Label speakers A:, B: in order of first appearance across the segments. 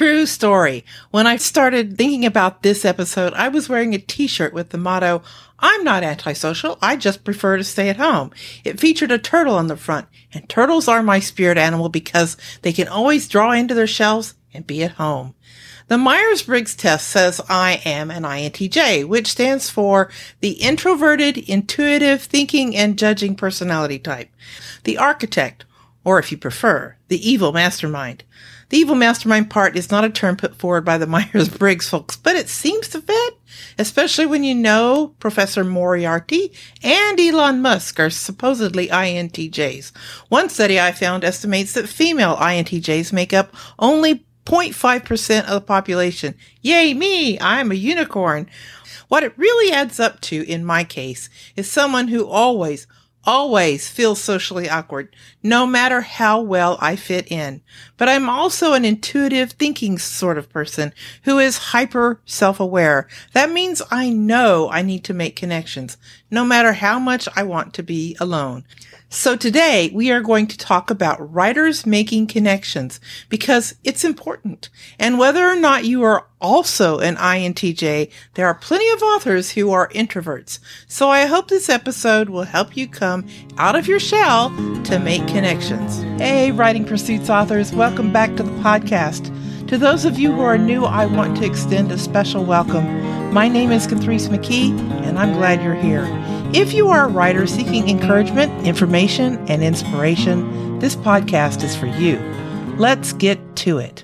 A: True story. When I started thinking about this episode, I was wearing a t-shirt with the motto, I'm not antisocial. I just prefer to stay at home. It featured a turtle on the front and turtles are my spirit animal because they can always draw into their shells and be at home. The Myers-Briggs test says I am an INTJ, which stands for the introverted, intuitive, thinking, and judging personality type. The architect, or if you prefer, the evil mastermind. The evil mastermind part is not a term put forward by the Myers-Briggs folks, but it seems to fit, especially when you know Professor Moriarty and Elon Musk are supposedly INTJs. One study I found estimates that female INTJs make up only 0.5% of the population. Yay me! I'm a unicorn. What it really adds up to, in my case, is someone who always, always feel socially awkward, no matter how well I fit in. But I'm also an intuitive thinking sort of person who is hyper self-aware. That means I know I need to make connections, no matter how much I want to be alone. So today we are going to talk about writers making connections because it's important. And whether or not you are also an INTJ, there are plenty of authors who are introverts. So I hope this episode will help you come out of your shell to make connections. Hey, Writing Pursuits authors, welcome back to the podcast. To those of you who are new, I want to extend a special welcome. My name is Kathrese McKee, and I'm glad you're here. If you are a writer seeking encouragement, information, and inspiration, this podcast is for you. Let's get to it.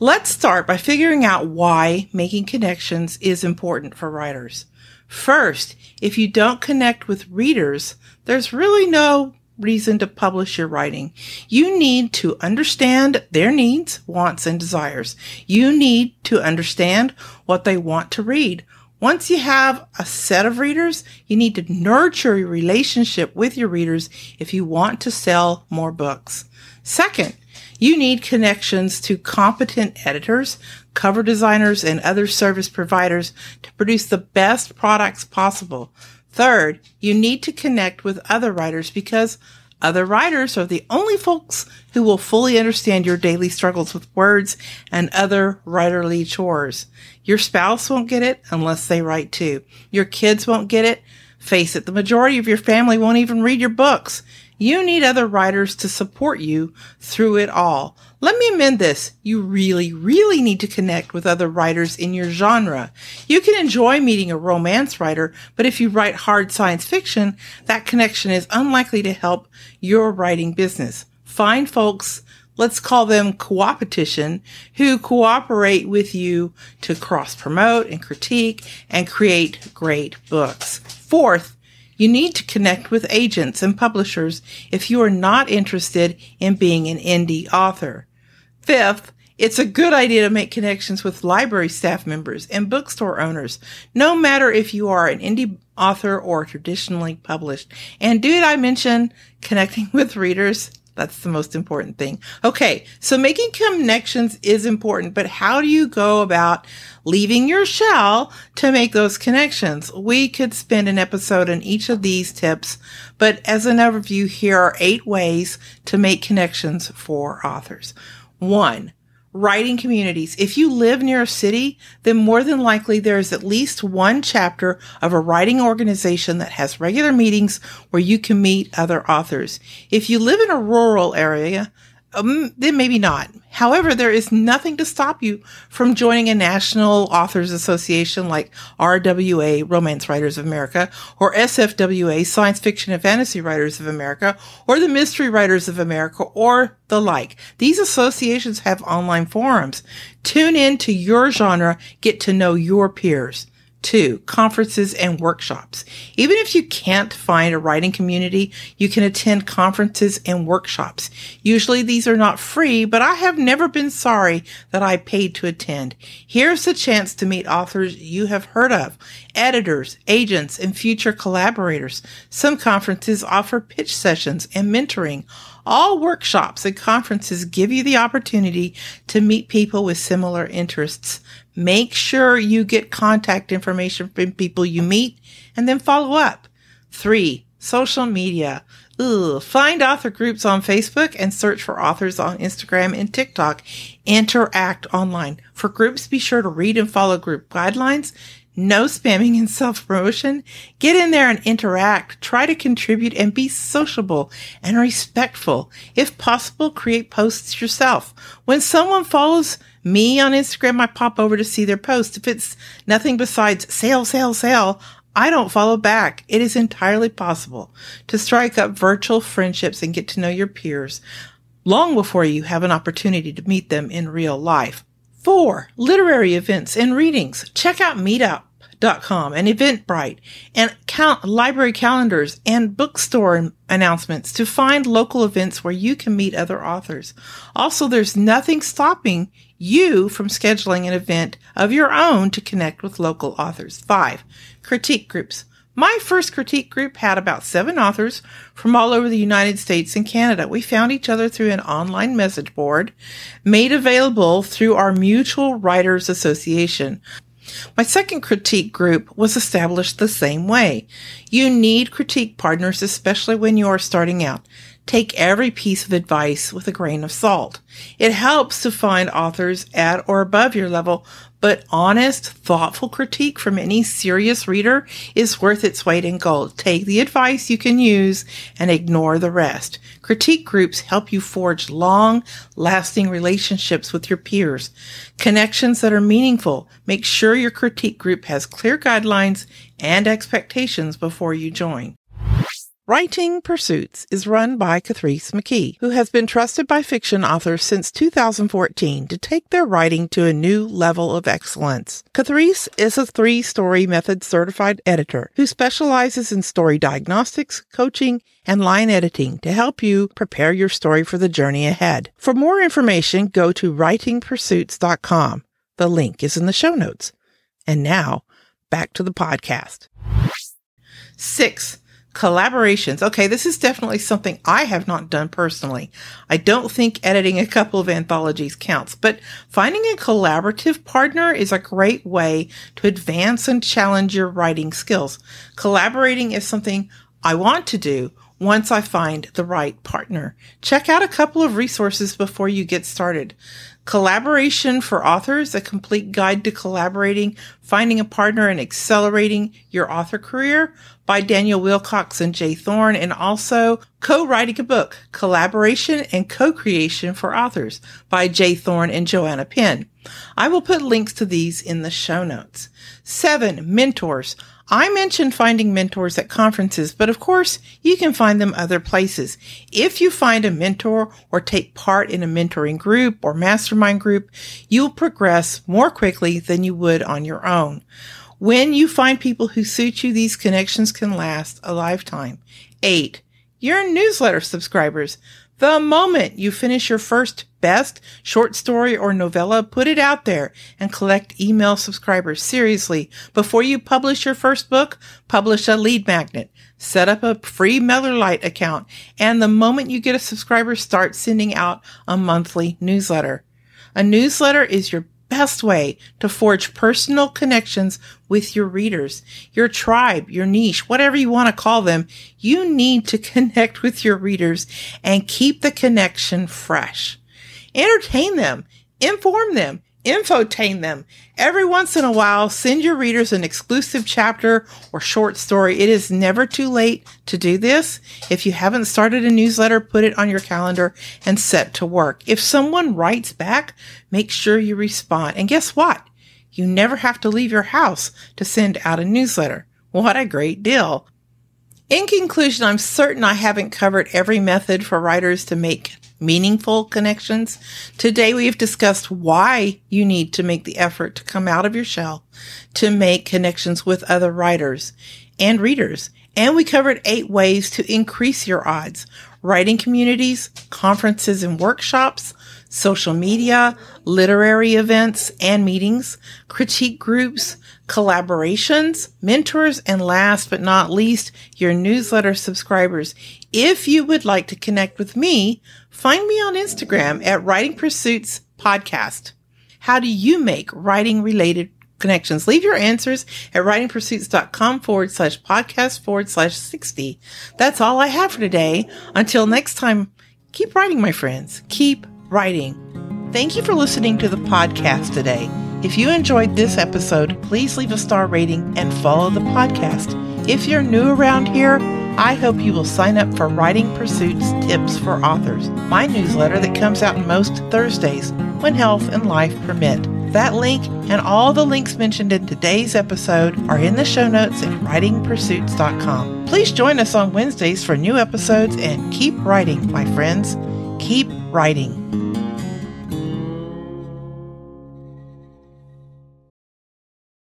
A: Let's start by figuring out why making connections is important for writers. First, if you don't connect with readers, there's really no reason to publish your writing. You need to understand their needs, wants, and desires. You need to understand what they want to read, once you have a set of readers, you need to nurture your relationship with your readers if you want to sell more books. Second, you need connections to competent editors, cover designers, and other service providers to produce the best products possible. Third, you need to connect with other writers because other writers are the only folks who will fully understand your daily struggles with words and other writerly chores. Your spouse won't get it unless they write too. Your kids won't get it. Face it, the majority of your family won't even read your books. You need other writers to support you through it all. Let me amend this. You really, really need to connect with other writers in your genre. You can enjoy meeting a romance writer, but if you write hard science fiction, that connection is unlikely to help your writing business. Find folks, let's call them coopetition, who cooperate with you to cross promote and critique and create great books. Fourth, you need to connect with agents and publishers if you are not interested in being an indie author. Fifth, it's a good idea to make connections with library staff members and bookstore owners, no matter if you are an indie author or traditionally published. And did I mention connecting with readers? That's the most important thing. Okay. So making connections is important, but how do you go about leaving your shell to make those connections? We could spend an episode on each of these tips, but as an overview, here are eight ways to make connections for authors. One, writing communities. If you live near a city, then more than likely there is at least one chapter of a writing organization that has regular meetings where you can meet other authors. If you live in a rural area, um, then maybe not. However, there is nothing to stop you from joining a national authors association like RWA, Romance Writers of America, or SFWA, Science Fiction and Fantasy Writers of America, or the Mystery Writers of America, or the like. These associations have online forums. Tune in to your genre, get to know your peers. Two, conferences and workshops. Even if you can't find a writing community, you can attend conferences and workshops. Usually these are not free, but I have never been sorry that I paid to attend. Here's the chance to meet authors you have heard of, editors, agents, and future collaborators. Some conferences offer pitch sessions and mentoring. All workshops and conferences give you the opportunity to meet people with similar interests. Make sure you get contact information from people you meet and then follow up. Three, social media. Find author groups on Facebook and search for authors on Instagram and TikTok. Interact online. For groups, be sure to read and follow group guidelines. No spamming and self promotion. Get in there and interact. Try to contribute and be sociable and respectful. If possible, create posts yourself. When someone follows me on Instagram, I pop over to see their post. If it's nothing besides sale, sale, sale, I don't follow back. It is entirely possible to strike up virtual friendships and get to know your peers long before you have an opportunity to meet them in real life. Four, literary events and readings. Check out meetup.com and Eventbrite and count library calendars and bookstore announcements to find local events where you can meet other authors. Also, there's nothing stopping you from scheduling an event of your own to connect with local authors. Five, critique groups. My first critique group had about seven authors from all over the United States and Canada. We found each other through an online message board made available through our Mutual Writers Association. My second critique group was established the same way. You need critique partners, especially when you are starting out. Take every piece of advice with a grain of salt. It helps to find authors at or above your level, but honest, thoughtful critique from any serious reader is worth its weight in gold. Take the advice you can use and ignore the rest. Critique groups help you forge long, lasting relationships with your peers. Connections that are meaningful. Make sure your critique group has clear guidelines and expectations before you join. Writing Pursuits is run by Kathrese McKee, who has been trusted by fiction authors since 2014 to take their writing to a new level of excellence. Kathrese is a three story method certified editor who specializes in story diagnostics, coaching, and line editing to help you prepare your story for the journey ahead. For more information, go to writingpursuits.com. The link is in the show notes. And now, back to the podcast. Six, Collaborations. Okay, this is definitely something I have not done personally. I don't think editing a couple of anthologies counts, but finding a collaborative partner is a great way to advance and challenge your writing skills. Collaborating is something I want to do once I find the right partner. Check out a couple of resources before you get started. Collaboration for Authors, a complete guide to collaborating, finding a partner, and accelerating your author career by Daniel Willcocks and J. Thorn, and also co-writing a book, Collaboration and Co-Creation for Authors by J. Thorn and Joanna Penn. I will put links to these in the show notes. Seven, mentors. I mentioned finding mentors at conferences, but of course you can find them other places. If you find a mentor or take part in a mentoring group or mastermind group, you'll progress more quickly than you would on your own. When you find people who suit you, these connections can last a lifetime. Eight, your newsletter subscribers. The moment you finish your first best short story or novella, put it out there and collect email subscribers. Seriously, before you publish your first book, publish a lead magnet. Set up a free MailerLite account. And the moment you get a subscriber, start sending out a monthly newsletter. A newsletter is your best way to forge personal connections with your readers, your tribe, your niche, whatever you want to call them. You need to connect with your readers and keep the connection fresh. Entertain them, inform them, infotain them. Every once in a while, send your readers an exclusive chapter or short story. It is never too late to do this. If you haven't started a newsletter, put it on your calendar and set to work. If someone writes back, make sure you respond. And guess what? You never have to leave your house to send out a newsletter. What a great deal. In conclusion, I'm certain I haven't covered every method for writers to make meaningful connections. Today we have discussed why you need to make the effort to come out of your shell to make connections with other writers and readers. And we covered eight ways to increase your odds. Writing communities, conferences and workshops, social media, literary events and meetings, critique groups, collaborations, mentors, and last but not least, your newsletter subscribers. If you would like to connect with me, find me on Instagram at Writing Pursuits Podcast. How do you make writing related connections. Leave your answers at writingpursuits.com forward slash podcast forward slash 60. That's all I have for today. Until next time, keep writing, my friends. Keep writing. Thank you for listening to the podcast today. If you enjoyed this episode, please leave a star rating and follow the podcast. If you're new around here, I hope you will sign up for Writing Pursuits Tips for Authors, my newsletter that comes out most Thursdays when health and life permit. That link and all the links mentioned in today's episode are in the show notes at writingpursuits.com. Please join us on Wednesdays for new episodes and keep writing, my friends. Keep writing.